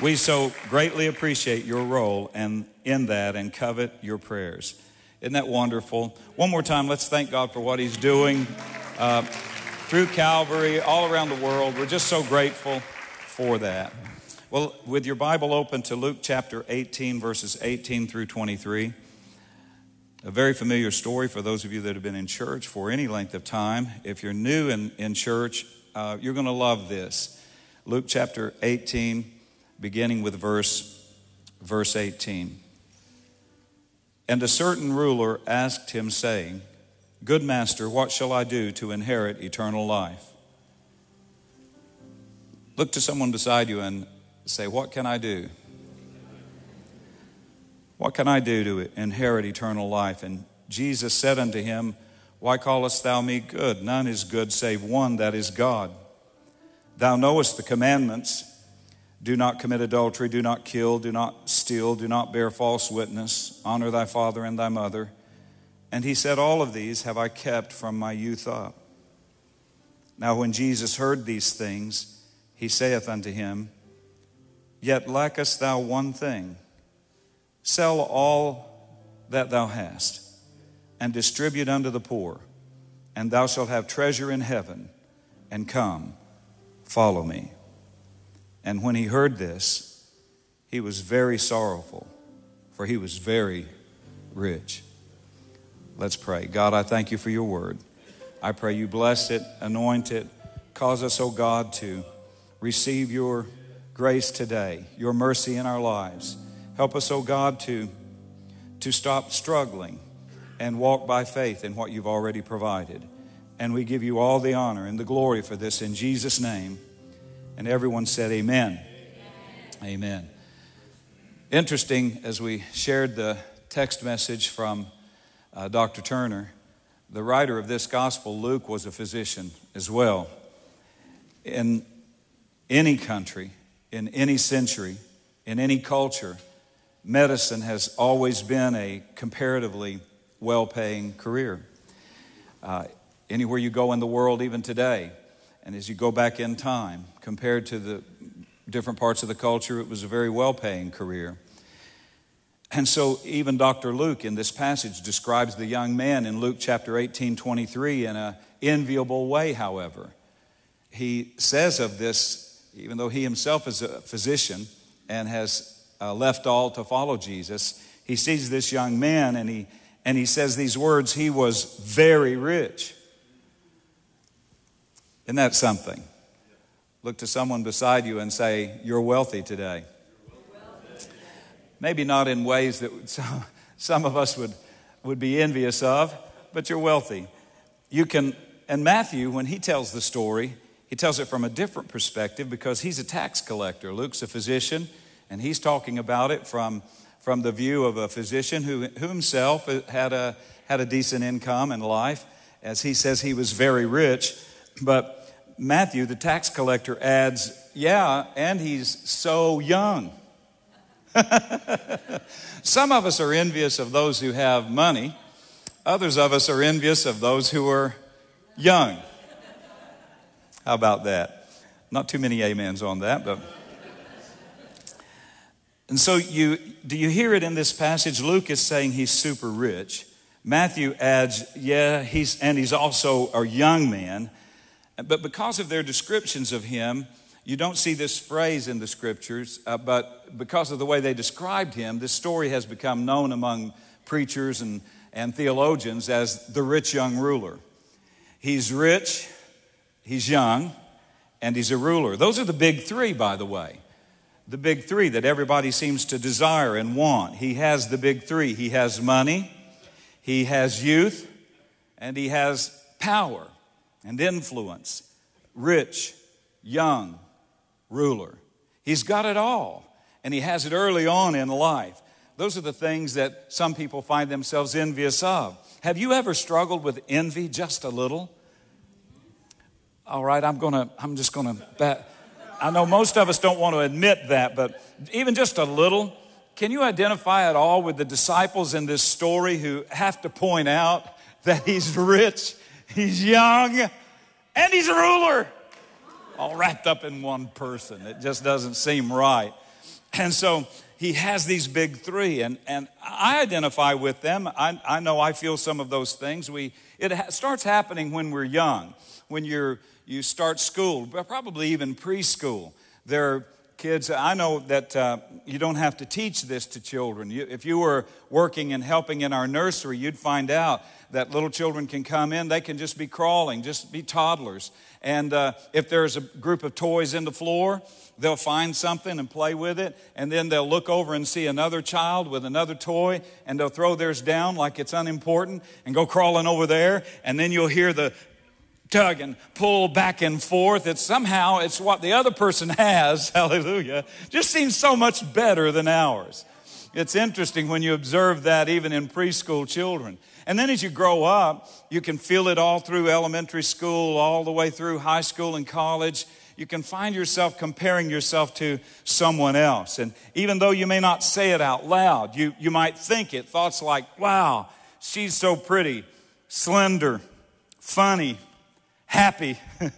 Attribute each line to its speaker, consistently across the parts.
Speaker 1: We so greatly appreciate your role and in that and covet your prayers. Isn't that wonderful? One more time, let's thank God for what He's doing uh, through Calvary, all around the world. We're just so grateful for that. Well, with your Bible open to Luke chapter 18, verses 18 through 23, a very familiar story for those of you that have been in church for any length of time. If you're new in, in church, uh, you're going to love this. Luke chapter 18, beginning with verse, verse 18. And a certain ruler asked him, saying, Good master, what shall I do to inherit eternal life? Look to someone beside you and say, What can I do? What can I do to inherit eternal life? And Jesus said unto him, Why callest thou me good? None is good save one, that is God. Thou knowest the commandments do not commit adultery, do not kill, do not steal, do not bear false witness, honor thy father and thy mother. And he said, All of these have I kept from my youth up. Now, when Jesus heard these things, he saith unto him, Yet lackest thou one thing. Sell all that thou hast, and distribute unto the poor, and thou shalt have treasure in heaven, and come, follow me. And when he heard this, he was very sorrowful, for he was very rich. Let's pray. God, I thank you for your word. I pray you bless it, anoint it, cause us, O oh God, to receive your grace today, your mercy in our lives. Help us, O oh God, to, to stop struggling and walk by faith in what you've already provided. And we give you all the honor and the glory for this in Jesus' name. And everyone said, Amen. Amen. Amen. Interesting, as we shared the text message from uh, Dr. Turner, the writer of this gospel, Luke, was a physician as well. In any country, in any century, in any culture, medicine has always been a comparatively well paying career. Uh, anywhere you go in the world, even today, and as you go back in time, compared to the different parts of the culture, it was a very well paying career. And so, even Dr. Luke in this passage describes the young man in Luke chapter 18 23 in an enviable way, however. He says of this, even though he himself is a physician and has uh, left all to follow Jesus, he sees this young man and he, and he says these words He was very rich. Isn't that something? Look to someone beside you and say, You're wealthy today. Maybe not in ways that some, of us would, would be envious of, but you're wealthy. You can, and Matthew, when he tells the story, he tells it from a different perspective because he's a tax collector. Luke's a physician, and he's talking about it from, from the view of a physician who, who himself had a, had a decent income in life. As he says, he was very rich, but Matthew, the tax collector, adds, Yeah, and he's so young. Some of us are envious of those who have money, others of us are envious of those who are young. How about that? Not too many amens on that, but. And so you do you hear it in this passage? Luke is saying he's super rich. Matthew adds, yeah, he's and he's also a young man. But because of their descriptions of him, you don't see this phrase in the scriptures, uh, but because of the way they described him, this story has become known among preachers and, and theologians as the rich young ruler. He's rich, he's young, and he's a ruler. Those are the big three, by the way. The big three that everybody seems to desire and want. He has the big three he has money, he has youth, and he has power and influence, rich, young, ruler. He's got it all, and he has it early on in life. Those are the things that some people find themselves envious of. Have you ever struggled with envy just a little? All right, I'm gonna, I'm just gonna bet. I know most of us don't want to admit that, but even just a little. Can you identify at all with the disciples in this story who have to point out that he's rich He's young and he's a ruler. All wrapped up in one person. It just doesn't seem right. And so he has these big three, and, and I identify with them. I, I know I feel some of those things. We, it ha- starts happening when we're young, when you're, you start school, probably even preschool. There kids, I know that uh, you don't have to teach this to children. You, if you were working and helping in our nursery, you'd find out that little children can come in, they can just be crawling, just be toddlers. And uh, if there's a group of toys in the floor, they'll find something and play with it, and then they'll look over and see another child with another toy, and they'll throw theirs down like it's unimportant and go crawling over there, and then you'll hear the tug and pull back and forth. It's somehow it's what the other person has, hallelujah, just seems so much better than ours. It's interesting when you observe that even in preschool children. And then as you grow up, you can feel it all through elementary school, all the way through high school and college you can find yourself comparing yourself to someone else. And even though you may not say it out loud, you, you might think it. Thoughts like, wow, she's so pretty, slender, funny, happy.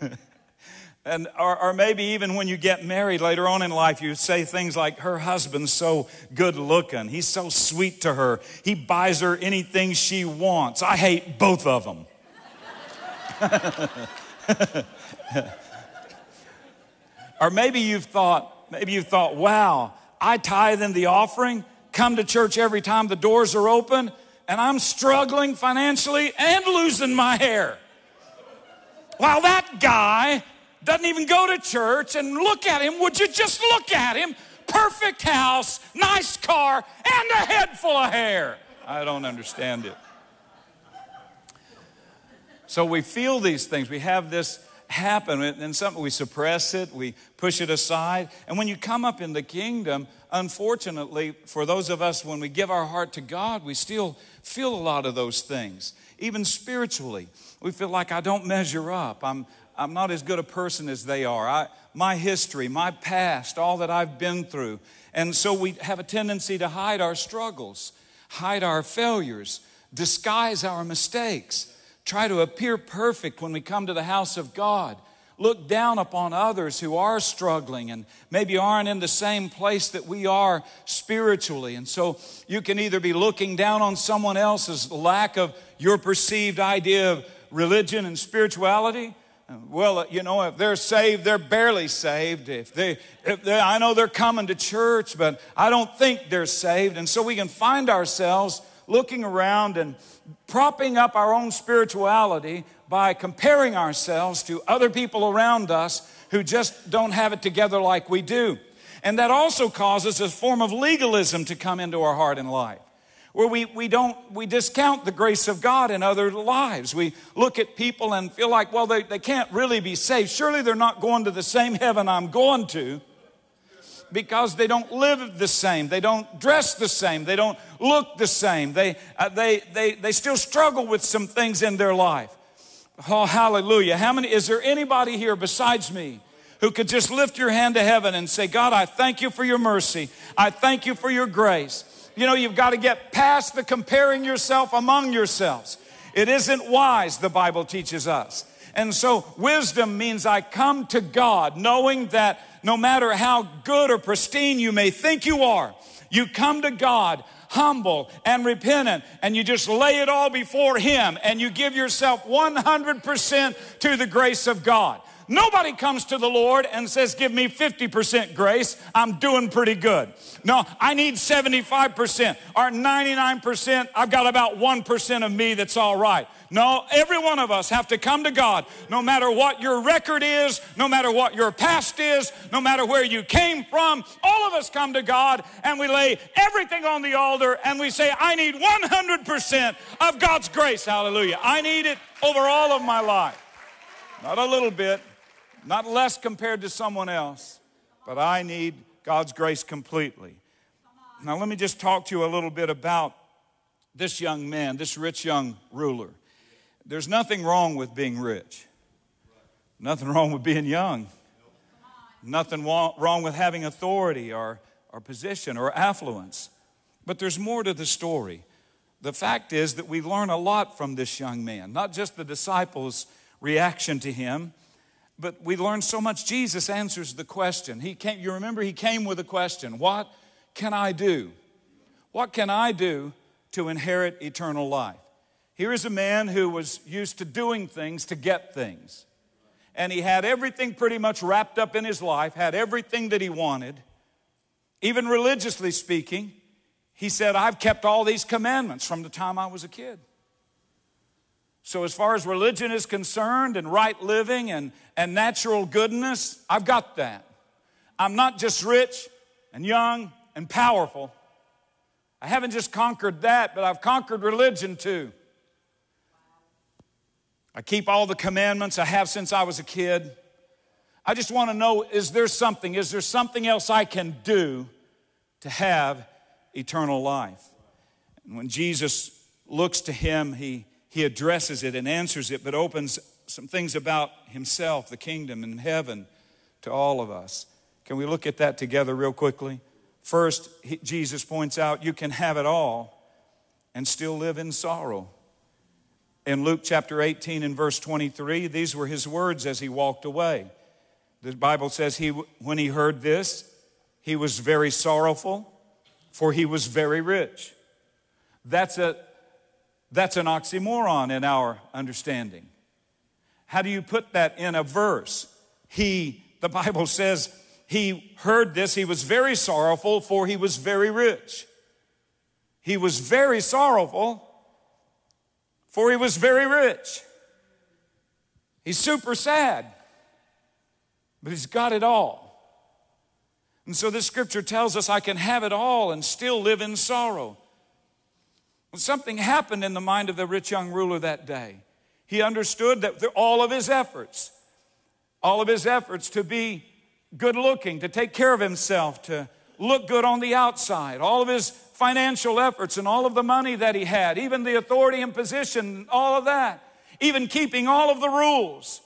Speaker 1: and or, or, maybe even when you get married later on in life you say things like her husband's so good looking he's so sweet to her he buys her anything she wants i hate both of them Or maybe you've thought, maybe you've thought, wow, I tithe in the offering, come to church every time the doors are open, and I'm struggling financially and losing my hair. While that guy doesn't even go to church and look at him, would you just look at him? Perfect house, nice car, and a head full of hair. I don't understand it. So we feel these things. We have this happen and something we suppress it we push it aside and when you come up in the kingdom unfortunately for those of us when we give our heart to god we still feel a lot of those things even spiritually we feel like i don't measure up i'm i'm not as good a person as they are I, my history my past all that i've been through and so we have a tendency to hide our struggles hide our failures disguise our mistakes try to appear perfect when we come to the house of God. Look down upon others who are struggling and maybe aren't in the same place that we are spiritually. And so you can either be looking down on someone else's lack of your perceived idea of religion and spirituality. Uh, well, uh, you know, if they're saved, they're barely saved. If they, if they, I know they're coming to church, but I don't think they're saved. And so we can find ourselves looking around and propping up our own spirituality by comparing ourselves to other people around us who just don't have it together like we do. And that also causes a form of legalism to come into our heart and life. Where we, we don't, we discount the grace of God in other lives. We look at people and feel like, well, they, they can't really be saved. Surely they're not going to the same heaven I'm going to because they don't live the same. They don't dress the same. They don't look the same. They, uh, they, they, they still struggle with some things in their life. Oh, hallelujah. How many, is there anybody here besides me who could just lift your hand to heaven and say, God, I thank you for your mercy. I thank you for your grace. You know, you've got to get past the comparing yourself among yourselves. It isn't wise, the Bible teaches us. And so, wisdom means I come to God knowing that no matter how good or pristine you may think you are, you come to God humble and repentant and you just lay it all before Him and you give yourself 100% to the grace of God. Nobody comes to the Lord and says, Give me 50% grace. I'm doing pretty good. No, I need 75% or 99%. I've got about 1% of me that's all right. No, every one of us have to come to God, no matter what your record is, no matter what your past is, no matter where you came from. All of us come to God and we lay everything on the altar and we say, I need 100% of God's grace. Hallelujah. I need it over all of my life. Not a little bit, not less compared to someone else, but I need God's grace completely. Now, let me just talk to you a little bit about this young man, this rich young ruler. There's nothing wrong with being rich, nothing wrong with being young, nothing wrong with having authority or, or position or affluence. But there's more to the story. The fact is that we learn a lot from this young man, not just the disciples' reaction to him, but we learn so much. Jesus answers the question. He came, you remember, he came with a question What can I do? What can I do to inherit eternal life? Here is a man who was used to doing things to get things. And he had everything pretty much wrapped up in his life, had everything that he wanted. Even religiously speaking, he said, I've kept all these commandments from the time I was a kid. So, as far as religion is concerned, and right living and, and natural goodness, I've got that. I'm not just rich and young and powerful. I haven't just conquered that, but I've conquered religion too. I keep all the commandments I have since I was a kid. I just want to know is there something, is there something else I can do to have eternal life? And when Jesus looks to him, he, he addresses it and answers it, but opens some things about himself, the kingdom, and heaven to all of us. Can we look at that together real quickly? First, Jesus points out you can have it all and still live in sorrow in Luke chapter 18 and verse 23, these were his words as he walked away. The Bible says he, when he heard this, he was very sorrowful, for he was very rich. That's, a, that's an oxymoron in our understanding. How do you put that in a verse? He, the Bible says, he heard this, he was very sorrowful, for he was very rich. He was very sorrowful for he was very rich. He's super sad, but he's got it all. And so this scripture tells us I can have it all and still live in sorrow. Something happened in the mind of the rich young ruler that day. He understood that all of his efforts, all of his efforts to be good looking, to take care of himself, to look good on the outside, all of his financial efforts and all of the money that he had, even the authority and position, all of that, even keeping all of the rules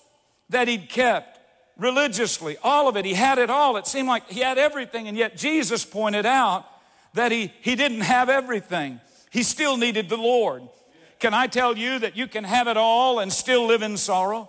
Speaker 1: that he'd kept religiously, all of it. He had it all. It seemed like he had everything, and yet Jesus pointed out that he, he didn't have everything. He still needed the Lord. Can I tell you that you can have it all and still live in sorrow?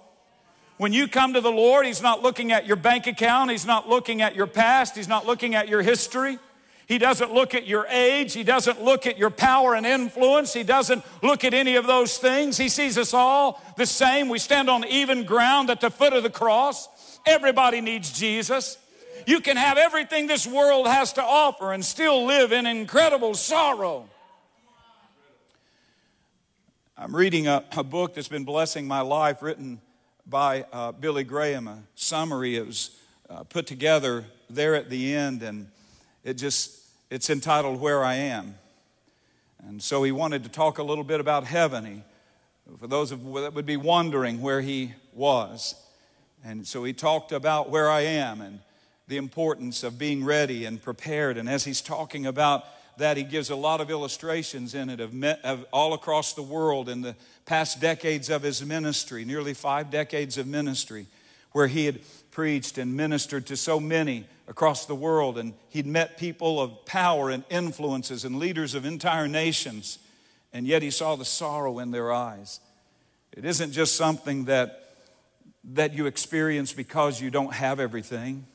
Speaker 1: When you come to the Lord, He's not looking at your bank account, He's not looking at your past, He's not looking at your history. He doesn't look at your age. He doesn't look at your power and influence. He doesn't look at any of those things. He sees us all the same. We stand on even ground at the foot of the cross. Everybody needs Jesus. You can have everything this world has to offer and still live in incredible sorrow. I'm reading a, a book that's been blessing my life, written by uh, Billy Graham, a summary. It was uh, put together there at the end, and it just, it's entitled Where I Am. And so he wanted to talk a little bit about heaven. He, for those of, that would be wondering where he was. And so he talked about where I am and the importance of being ready and prepared. And as he's talking about that, he gives a lot of illustrations in it of, of, all across the world in the past decades of his ministry, nearly five decades of ministry, where he had preached and ministered to so many across the world. And he'd met people of power and influences and leaders of entire nations. And yet he saw the sorrow in their eyes. It isn't just something that, that you experience because you don't have everything.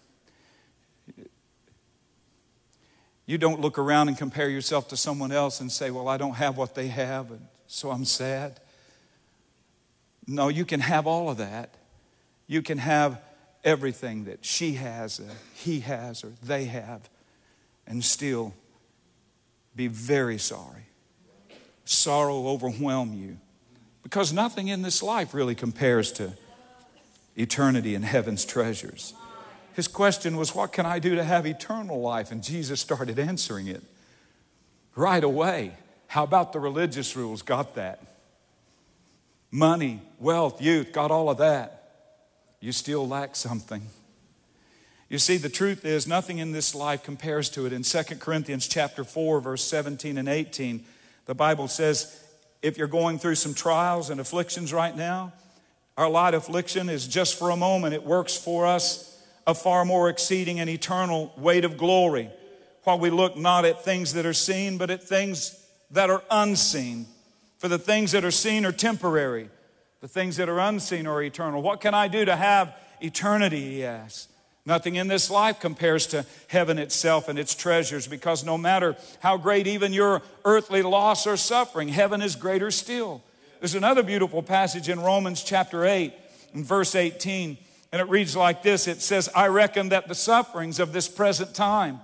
Speaker 1: You don't look around and compare yourself to someone else and say, Well, I don't have what they have, and so I'm sad. No, you can have all of that. You can have everything that she has, or he has, or they have, and still be very sorry. Sorrow overwhelm you because nothing in this life really compares to eternity and heaven's treasures. His question was, What can I do to have eternal life? And Jesus started answering it right away. How about the religious rules? Got that. Money, wealth, youth, got all of that you still lack something. You see, the truth is nothing in this life compares to it. In 2 Corinthians chapter 4, verse 17 and 18, the Bible says, if you're going through some trials and afflictions right now, our light affliction is just for a moment. It works for us a far more exceeding and eternal weight of glory. While we look not at things that are seen, but at things that are unseen. For the things that are seen are temporary, the things that are unseen are eternal. What can I do to have eternity, he asks. Nothing in this life compares to heaven itself and its treasures because no matter how great even your earthly loss or suffering, heaven is greater still. There's another beautiful passage in Romans chapter 8 and verse 18, and it reads like this It says, I reckon that the sufferings of this present time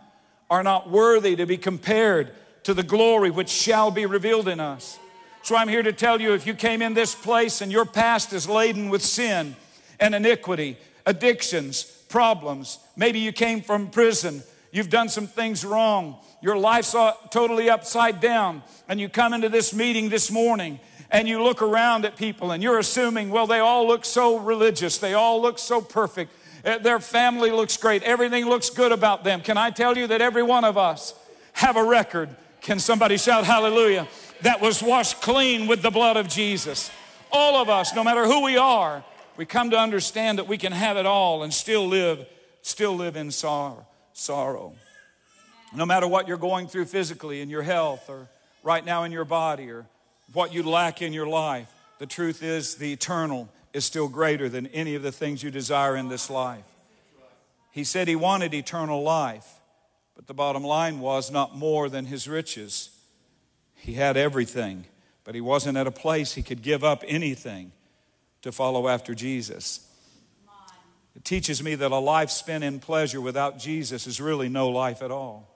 Speaker 1: are not worthy to be compared to the glory which shall be revealed in us. So I'm here to tell you if you came in this place and your past is laden with sin and iniquity, addictions, problems. Maybe you came from prison. You've done some things wrong. Your life's totally upside down. And you come into this meeting this morning and you look around at people and you're assuming, well, they all look so religious. They all look so perfect. Eh, their family looks great. Everything looks good about them. Can I tell you that every one of us have a record? Can somebody shout hallelujah? That was washed clean with the blood of Jesus. All of us, no matter who we are, we come to understand that we can have it all and still live, still live in sorrow. sorrow. No matter what you're going through physically in your health or right now in your body or what you lack in your life, the truth is the eternal is still greater than any of the things you desire in this life. He said he wanted eternal life, but the bottom line was not more than his riches. He had everything, but he wasn't at a place he could give up anything to follow after Jesus. It teaches me that a life spent in pleasure without Jesus is really no life at all.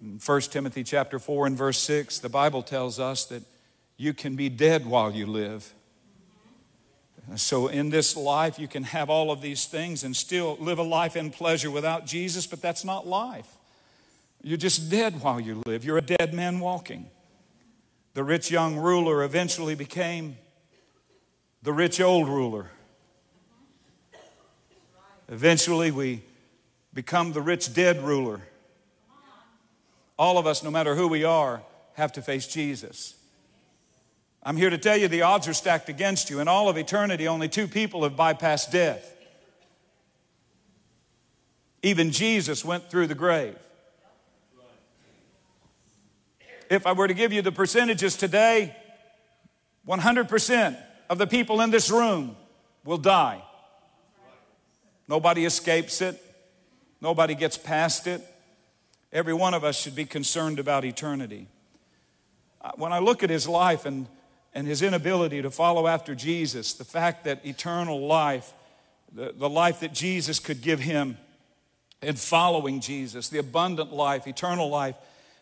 Speaker 1: In 1 Timothy chapter 4 and verse 6, the Bible tells us that you can be dead while you live. So, in this life, you can have all of these things and still live a life in pleasure without Jesus, but that's not life. You're just dead while you live. You're a dead man walking. The rich young ruler eventually became the rich old ruler. Eventually, we become the rich dead ruler. All of us, no matter who we are, have to face Jesus. I'm here to tell you the odds are stacked against you. In all of eternity, only two people have bypassed death. Even Jesus went through the grave. If I were to give you the percentages today, 100% of the people in this room will die. Nobody escapes it, nobody gets past it. Every one of us should be concerned about eternity. Uh, when I look at his life and, and his inability to follow after Jesus, the fact that eternal life, the, the life that Jesus could give him in following Jesus, the abundant life, eternal life,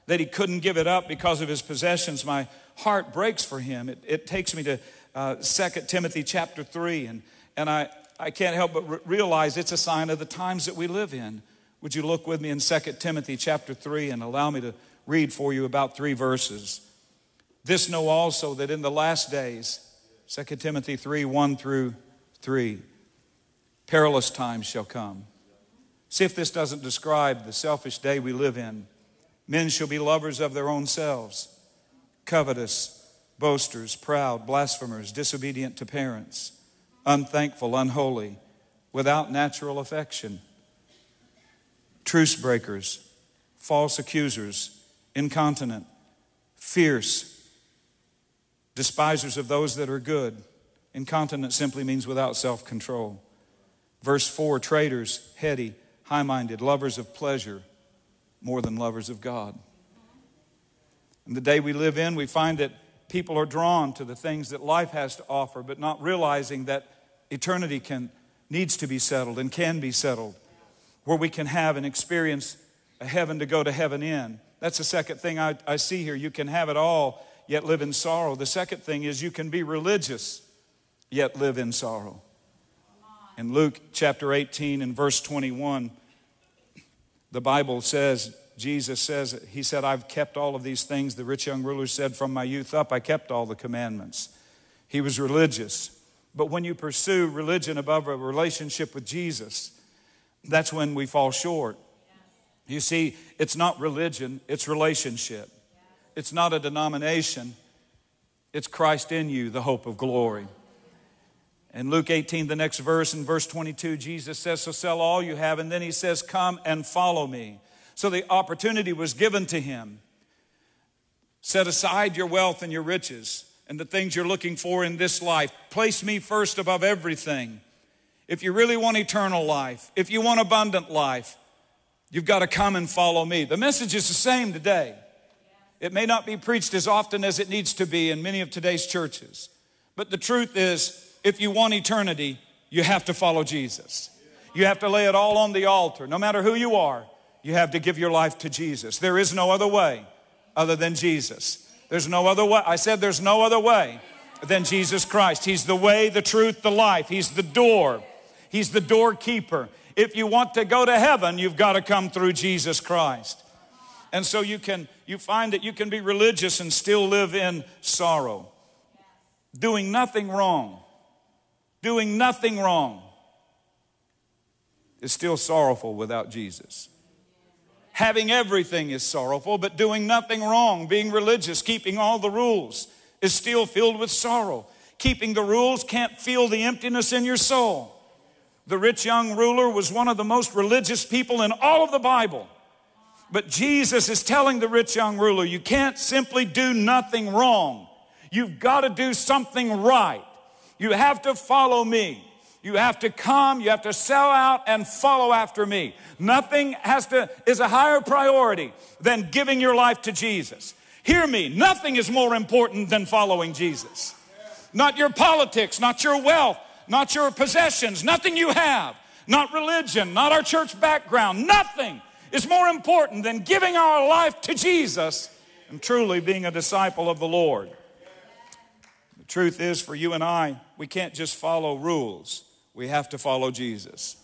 Speaker 1: that he couldn't give it up because of his possessions, my heart breaks for him. It, it takes me to uh, 2 Timothy chapter 3, and, and I, I can't help but re- realize it's a sign of the times that we live in. Would you look with me in 2 Timothy chapter 3 and allow me to read for you about three verses? This know also that in the last days, 2 Timothy 3 1 through 3, perilous times shall come. See if this doesn't describe the selfish day we live in. Men shall be lovers of their own selves, covetous boasters, proud, blasphemers, disobedient to parents, unthankful, unholy, without natural affection, truce breakers, false accusers, incontinent, fierce, despisers of those that are good. Incontinent simply means without self control. Verse 4 traitors, heady, high minded, lovers of pleasure more than lovers of God. In the day we live in, we find that people are drawn to the things that life has to offer, but not realizing that eternity can, needs to be settled and can be settled, where we can have and experience a heaven to go to heaven in. That's the second thing I, I see here. You can have it all, yet live in sorrow. The second thing is you can be religious, yet live in sorrow. In Luke chapter 18 and verse 21, the Bible says, Jesus says, He said, I've kept all of these things. The rich young ruler said, From my youth up, I kept all the commandments. He was religious. But when you pursue religion above a relationship with Jesus, that's when we fall short. You see, it's not religion, it's relationship. It's not a denomination, it's Christ in you, the hope of glory. In Luke 18, the next verse, in verse 22, Jesus says, So sell all you have, and then he says, Come and follow me. So the opportunity was given to him. Set aside your wealth and your riches and the things you're looking for in this life. Place me first above everything. If you really want eternal life, if you want abundant life, you've got to come and follow me. The message is the same today. It may not be preached as often as it needs to be in many of today's churches. But the truth is, if you want eternity, you have to follow Jesus. You have to lay it all on the altar. No matter who you are, you have to give your life to Jesus. There is no other way other than Jesus. There's no other way. I said there's no other way than Jesus Christ. He's the way, the truth, the life. He's the door. He's the doorkeeper. If you want to go to heaven, you've got to come through Jesus Christ. And so you can you find that you can be religious and still live in sorrow. Doing nothing wrong. Doing nothing wrong is still sorrowful without Jesus. Having everything is sorrowful, but doing nothing wrong, being religious, keeping all the rules is still filled with sorrow. Keeping the rules can't feel the emptiness in your soul. The rich young ruler was one of the most religious people in all of the Bible. But Jesus is telling the rich young ruler, you can't simply do nothing wrong. You've got to do something right. You have to follow me. You have to come, you have to sell out and follow after me. Nothing has to is a higher priority than giving your life to Jesus. Hear me, nothing is more important than following Jesus. Not your politics, not your wealth, not your possessions, nothing you have, not religion, not our church background, nothing is more important than giving our life to Jesus and truly being a disciple of the Lord. The truth is, for you and I, we can't just follow rules, we have to follow Jesus.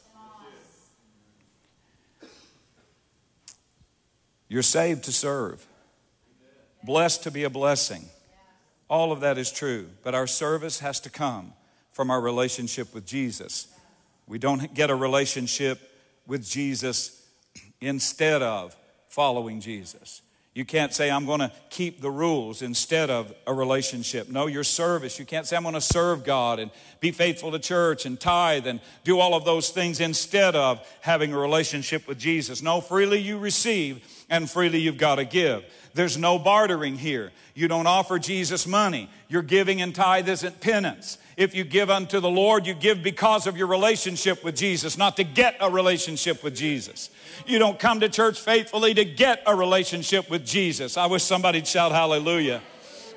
Speaker 1: You're saved to serve, blessed to be a blessing. All of that is true, but our service has to come from our relationship with Jesus. We don't get a relationship with Jesus instead of following Jesus. You can't say, I'm going to keep the rules instead of a relationship. No, your service. You can't say, I'm going to serve God and be faithful to church and tithe and do all of those things instead of having a relationship with Jesus. No, freely you receive and freely you've got to give. There's no bartering here. You don't offer Jesus money. Your giving and tithe isn't penance. If you give unto the Lord, you give because of your relationship with Jesus, not to get a relationship with Jesus. You don't come to church faithfully to get a relationship with Jesus. I wish somebody'd shout hallelujah.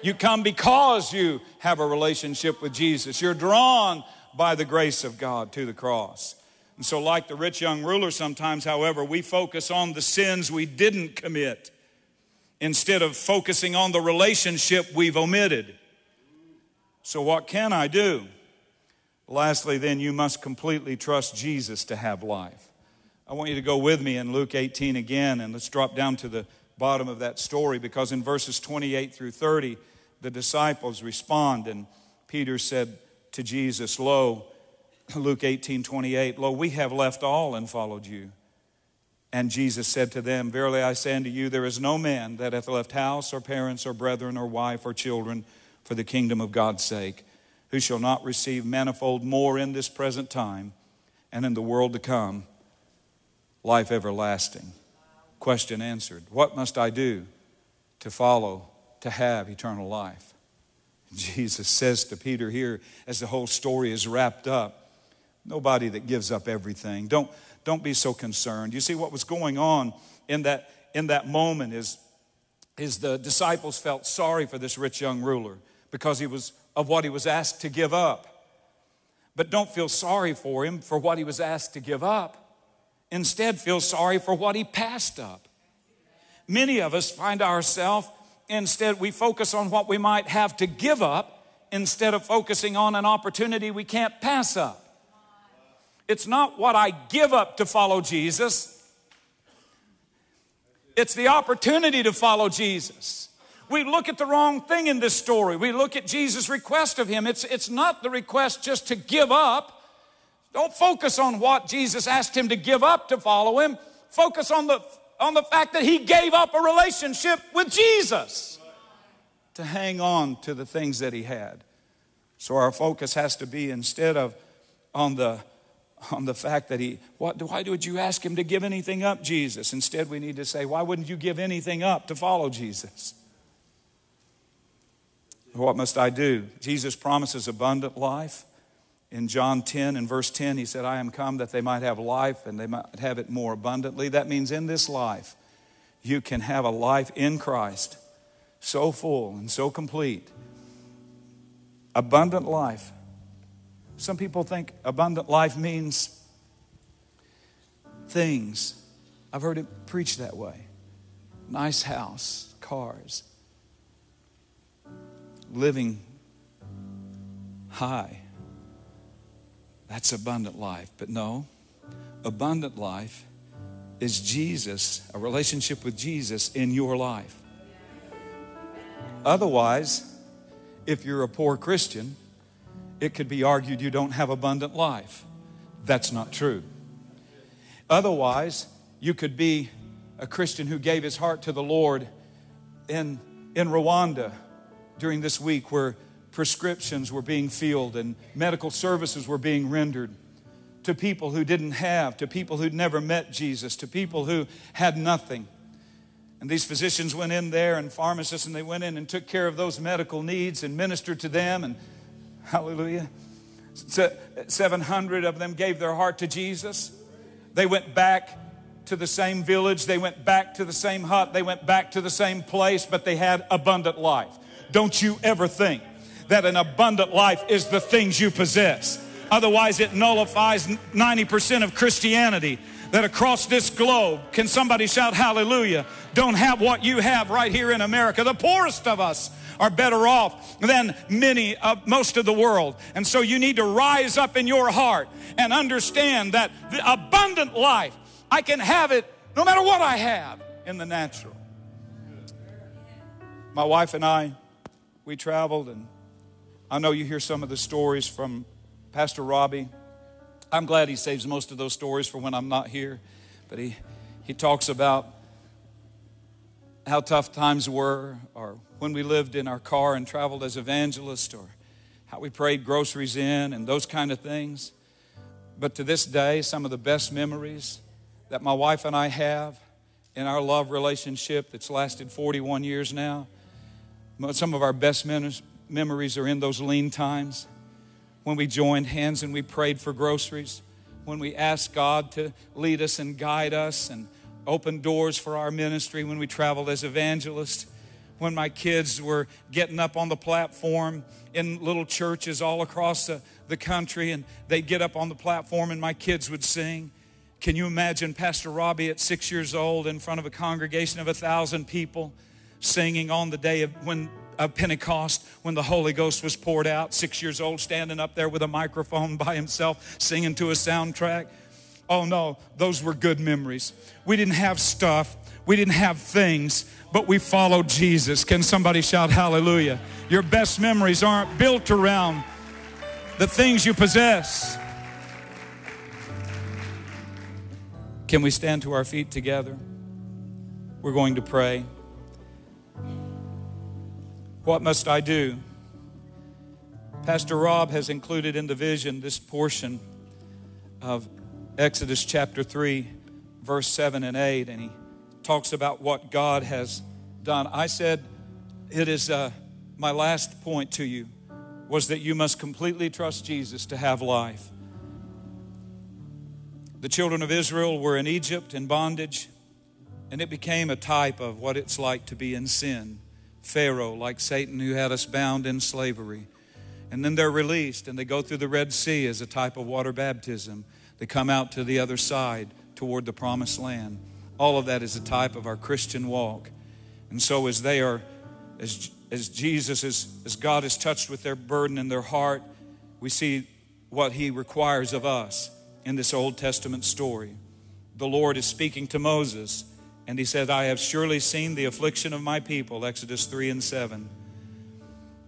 Speaker 1: You come because you have a relationship with Jesus. You're drawn by the grace of God to the cross. And so, like the rich young ruler, sometimes, however, we focus on the sins we didn't commit instead of focusing on the relationship we've omitted. So, what can I do? Lastly, then, you must completely trust Jesus to have life. I want you to go with me in Luke 18 again, and let's drop down to the bottom of that story because in verses 28 through 30, the disciples respond, and Peter said to Jesus, Lo, Luke 18 28, Lo, we have left all and followed you. And Jesus said to them, Verily I say unto you, there is no man that hath left house or parents or brethren or wife or children for the kingdom of God's sake, who shall not receive manifold more in this present time and in the world to come life everlasting. Question answered. What must I do to follow, to have eternal life? Jesus says to Peter here, as the whole story is wrapped up, nobody that gives up everything. Don't, don't be so concerned. You see, what was going on in that, in that moment is, is the disciples felt sorry for this rich young ruler because he was of what he was asked to give up. But don't feel sorry for him for what he was asked to give up instead feel sorry for what he passed up. Many of us find ourselves, instead, we focus on what we might have to give up instead of focusing on an opportunity we can't pass up. It's not what I give up to follow Jesus, it's the opportunity to follow Jesus. We look at the wrong thing in this story. We look at Jesus' request of him. It's, it's not the request just to give up, don't focus on what Jesus asked him to give up to follow him. Focus on the, on the fact that he gave up a relationship with Jesus to hang on to the things that he had. So our focus has to be instead of on the on the fact that he what why would you ask him to give anything up Jesus instead we need to say why wouldn't you give anything up to follow Jesus what must I do Jesus promises abundant life In John 10 and verse 10, he said, I am come that they might have life and they might have it more abundantly. That means in this life, you can have a life in Christ so full and so complete. Abundant life. Some people think abundant life means things. I've heard it preached that way nice house, cars, living high. That's abundant life. But no, abundant life is Jesus, a relationship with Jesus in your life. Otherwise, if you're a poor Christian, it could be argued you don't have abundant life. That's not true. Otherwise, you could be a Christian who gave his heart to the Lord in, in Rwanda during this week where prescriptions were being filled and medical services were being rendered to people who didn't have, to people who'd never met Jesus, to people who had nothing. And these physicians went in there and pharmacists, and they went in and took care of those medical needs and ministered to them. And hallelujah. 700 of them gave their heart to Jesus. They went back to the same village, they went back to the same hut, they went back to the same place, but they had abundant life. Don't you ever think that an abundant life is the things you possess. Otherwise, it nullifies 90% of Christianity that across this globe, can somebody shout hallelujah, don't have what you have right here in America. The poorest of us are better off than many of most of the world. And so you need to rise up in your heart and understand that the abundant life, I can have it no matter what I have in the natural. My wife and I, we traveled and I know you hear some of the stories from Pastor Robbie. I'm glad he saves most of those stories for when I'm not here. But he, he talks about how tough times were, or when we lived in our car and traveled as evangelists, or how we prayed groceries in, and those kind of things. But to this day, some of the best memories that my wife and I have in our love relationship that's lasted 41 years now, some of our best memories are in those lean times when we joined hands and we prayed for groceries, when we asked God to lead us and guide us and open doors for our ministry, when we traveled as evangelists, when my kids were getting up on the platform in little churches all across the, the country and they'd get up on the platform and my kids would sing. Can you imagine Pastor Robbie at six years old in front of a congregation of a thousand people singing on the day of when of Pentecost when the Holy Ghost was poured out, six years old, standing up there with a microphone by himself, singing to a soundtrack. Oh no, those were good memories. We didn't have stuff, we didn't have things, but we followed Jesus. Can somebody shout hallelujah? Your best memories aren't built around the things you possess. Can we stand to our feet together? We're going to pray. What must I do? Pastor Rob has included in the vision this portion of Exodus chapter 3, verse 7 and 8, and he talks about what God has done. I said, It is uh, my last point to you was that you must completely trust Jesus to have life. The children of Israel were in Egypt in bondage, and it became a type of what it's like to be in sin. Pharaoh, like Satan who had us bound in slavery. And then they're released and they go through the Red Sea as a type of water baptism. They come out to the other side toward the promised land. All of that is a type of our Christian walk. And so, as they are, as, as Jesus, is, as God is touched with their burden in their heart, we see what He requires of us in this Old Testament story. The Lord is speaking to Moses and he said, I have surely seen the affliction of my people, Exodus 3 and 7,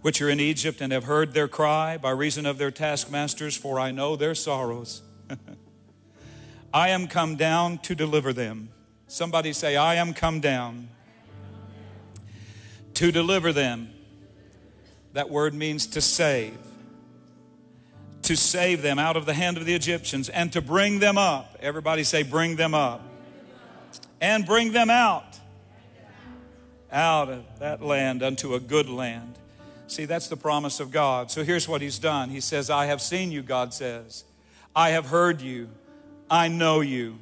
Speaker 1: which are in Egypt, and have heard their cry by reason of their taskmasters, for I know their sorrows. I am come down to deliver them. Somebody say, I am come down to deliver them. That word means to save. To save them out of the hand of the Egyptians and to bring them up. Everybody say, bring them up and bring them out out of that land unto a good land. See, that's the promise of God. So here's what He's done He says, I have seen you, God says. I have heard you. I know you.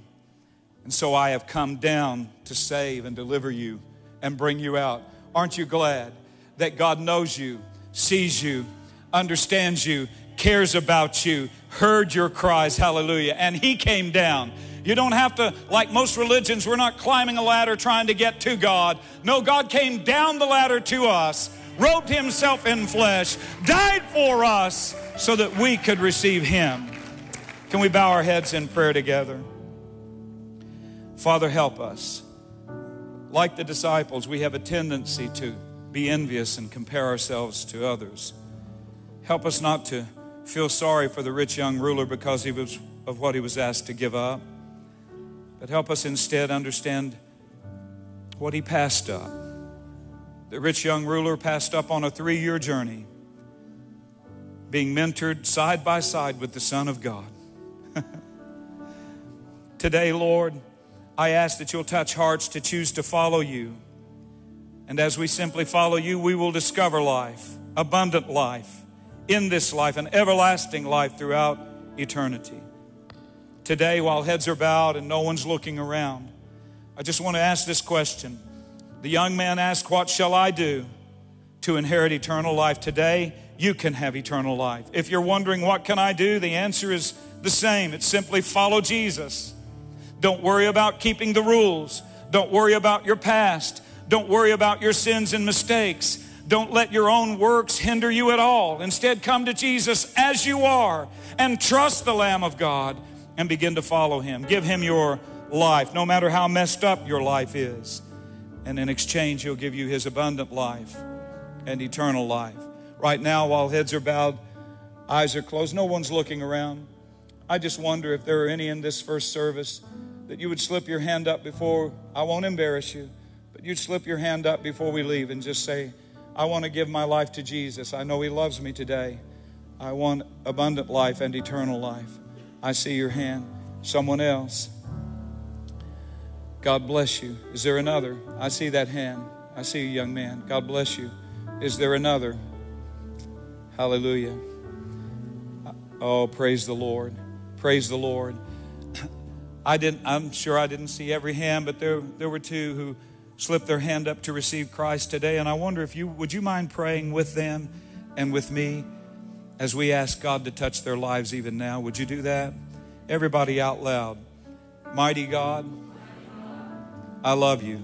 Speaker 1: And so I have come down to save and deliver you and bring you out. Aren't you glad that God knows you, sees you, understands you, cares about you, heard your cries, hallelujah, and He came down. You don't have to, like most religions, we're not climbing a ladder trying to get to God. No, God came down the ladder to us, robed Himself in flesh, died for us so that we could receive Him. Can we bow our heads in prayer together? Father, help us. Like the disciples, we have a tendency to be envious and compare ourselves to others. Help us not to feel sorry for the rich young ruler because he was, of what he was asked to give up, but help us instead understand what he passed up. The rich young ruler passed up on a three year journey, being mentored side by side with the Son of God. Today, Lord, I ask that you'll touch hearts to choose to follow you. And as we simply follow you, we will discover life, abundant life, in this life, an everlasting life throughout eternity. Today, while heads are bowed and no one's looking around, I just want to ask this question. The young man asked, What shall I do to inherit eternal life? Today, you can have eternal life. If you're wondering, What can I do? the answer is the same. It's simply follow Jesus. Don't worry about keeping the rules. Don't worry about your past. Don't worry about your sins and mistakes. Don't let your own works hinder you at all. Instead, come to Jesus as you are and trust the Lamb of God and begin to follow him. Give him your life, no matter how messed up your life is. And in exchange, he'll give you his abundant life and eternal life. Right now, while heads are bowed, eyes are closed, no one's looking around. I just wonder if there are any in this first service that you would slip your hand up before, I won't embarrass you, but you'd slip your hand up before we leave and just say, I want to give my life to Jesus. I know He loves me today. I want abundant life and eternal life. I see your hand. Someone else. God bless you. Is there another? I see that hand. I see a young man. God bless you. Is there another? Hallelujah. Oh, praise the Lord. Praise the Lord. I didn't, I'm sure I didn't see every hand, but there, there were two who slipped their hand up to receive Christ today. And I wonder if you would you mind praying with them and with me as we ask God to touch their lives even now? Would you do that? Everybody out loud. Mighty God, I love you.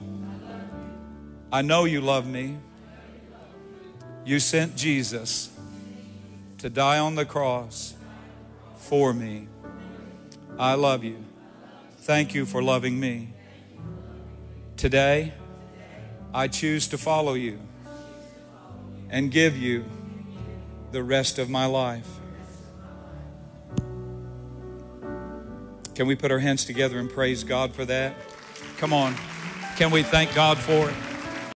Speaker 1: I know you love me. You sent Jesus to die on the cross for me. I love you. Thank you for loving me. Today, I choose to follow you and give you the rest of my life. Can we put our hands together and praise God for that? Come on. Can we thank God for it?